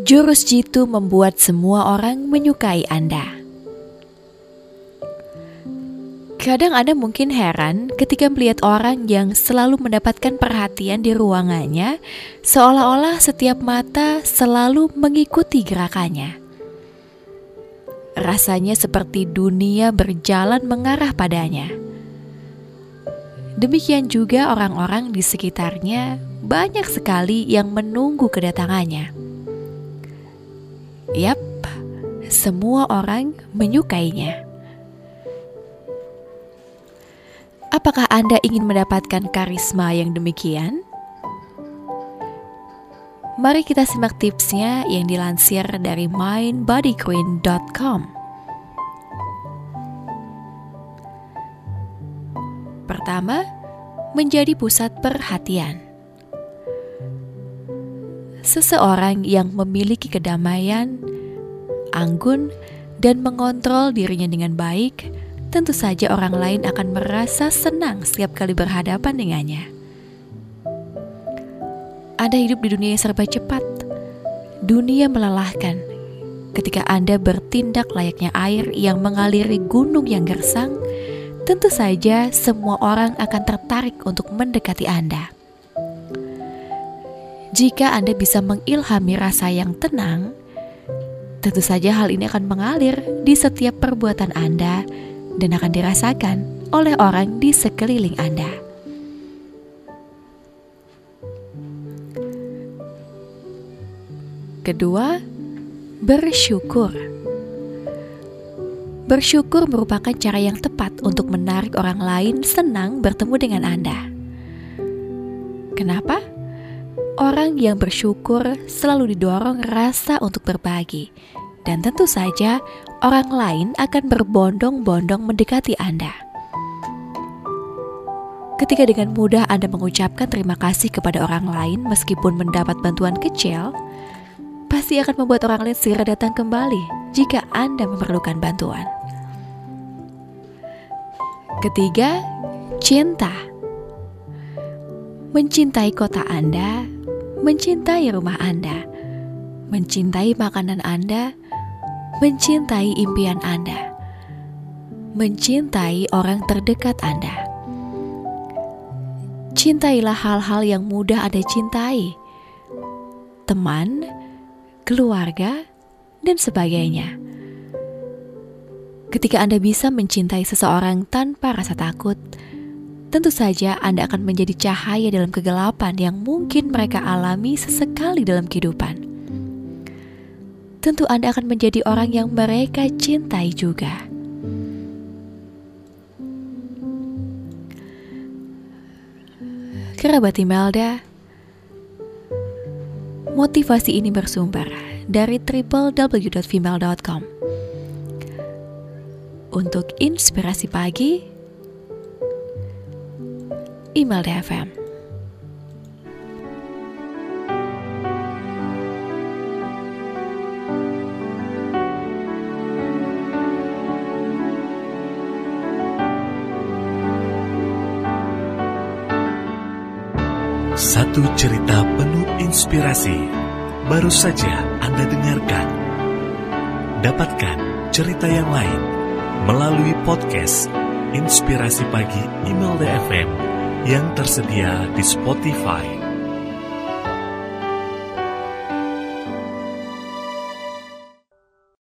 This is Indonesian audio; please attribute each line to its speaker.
Speaker 1: Jurus jitu membuat semua orang menyukai Anda. Kadang Anda mungkin heran ketika melihat orang yang selalu mendapatkan perhatian di ruangannya, seolah-olah setiap mata selalu mengikuti gerakannya. Rasanya seperti dunia berjalan mengarah padanya. Demikian juga orang-orang di sekitarnya, banyak sekali yang menunggu kedatangannya. Yap, semua orang menyukainya. Apakah Anda ingin mendapatkan karisma yang demikian? Mari kita simak tipsnya yang dilansir dari mindbodyqueen.com. Pertama, menjadi pusat perhatian seseorang yang memiliki kedamaian, anggun, dan mengontrol dirinya dengan baik, tentu saja orang lain akan merasa senang setiap kali berhadapan dengannya. Anda hidup di dunia yang serba cepat. Dunia melelahkan. Ketika Anda bertindak layaknya air yang mengaliri gunung yang gersang, tentu saja semua orang akan tertarik untuk mendekati Anda. Jika Anda bisa mengilhami rasa yang tenang, tentu saja hal ini akan mengalir di setiap perbuatan Anda dan akan dirasakan oleh orang di sekeliling Anda. Kedua, bersyukur. Bersyukur merupakan cara yang tepat untuk menarik orang lain senang bertemu dengan Anda. Kenapa? Orang yang bersyukur selalu didorong rasa untuk berbagi, dan tentu saja orang lain akan berbondong-bondong mendekati Anda. Ketika dengan mudah Anda mengucapkan terima kasih kepada orang lain meskipun mendapat bantuan kecil, pasti akan membuat orang lain segera datang kembali jika Anda memerlukan bantuan. Ketiga, cinta. Mencintai kota Anda mencintai rumah Anda, mencintai makanan Anda, mencintai impian Anda, mencintai orang terdekat Anda. Cintailah hal-hal yang mudah Anda cintai, teman, keluarga, dan sebagainya. Ketika Anda bisa mencintai seseorang tanpa rasa takut, tentu saja Anda akan menjadi cahaya dalam kegelapan yang mungkin mereka alami sesekali dalam kehidupan. Tentu Anda akan menjadi orang yang mereka cintai juga. Kerabat Imelda, motivasi ini bersumber dari www.female.com. Untuk inspirasi pagi, email DFM.
Speaker 2: Satu cerita penuh inspirasi baru saja Anda dengarkan. Dapatkan cerita yang lain melalui podcast Inspirasi Pagi Email DFM yang tersedia di Spotify.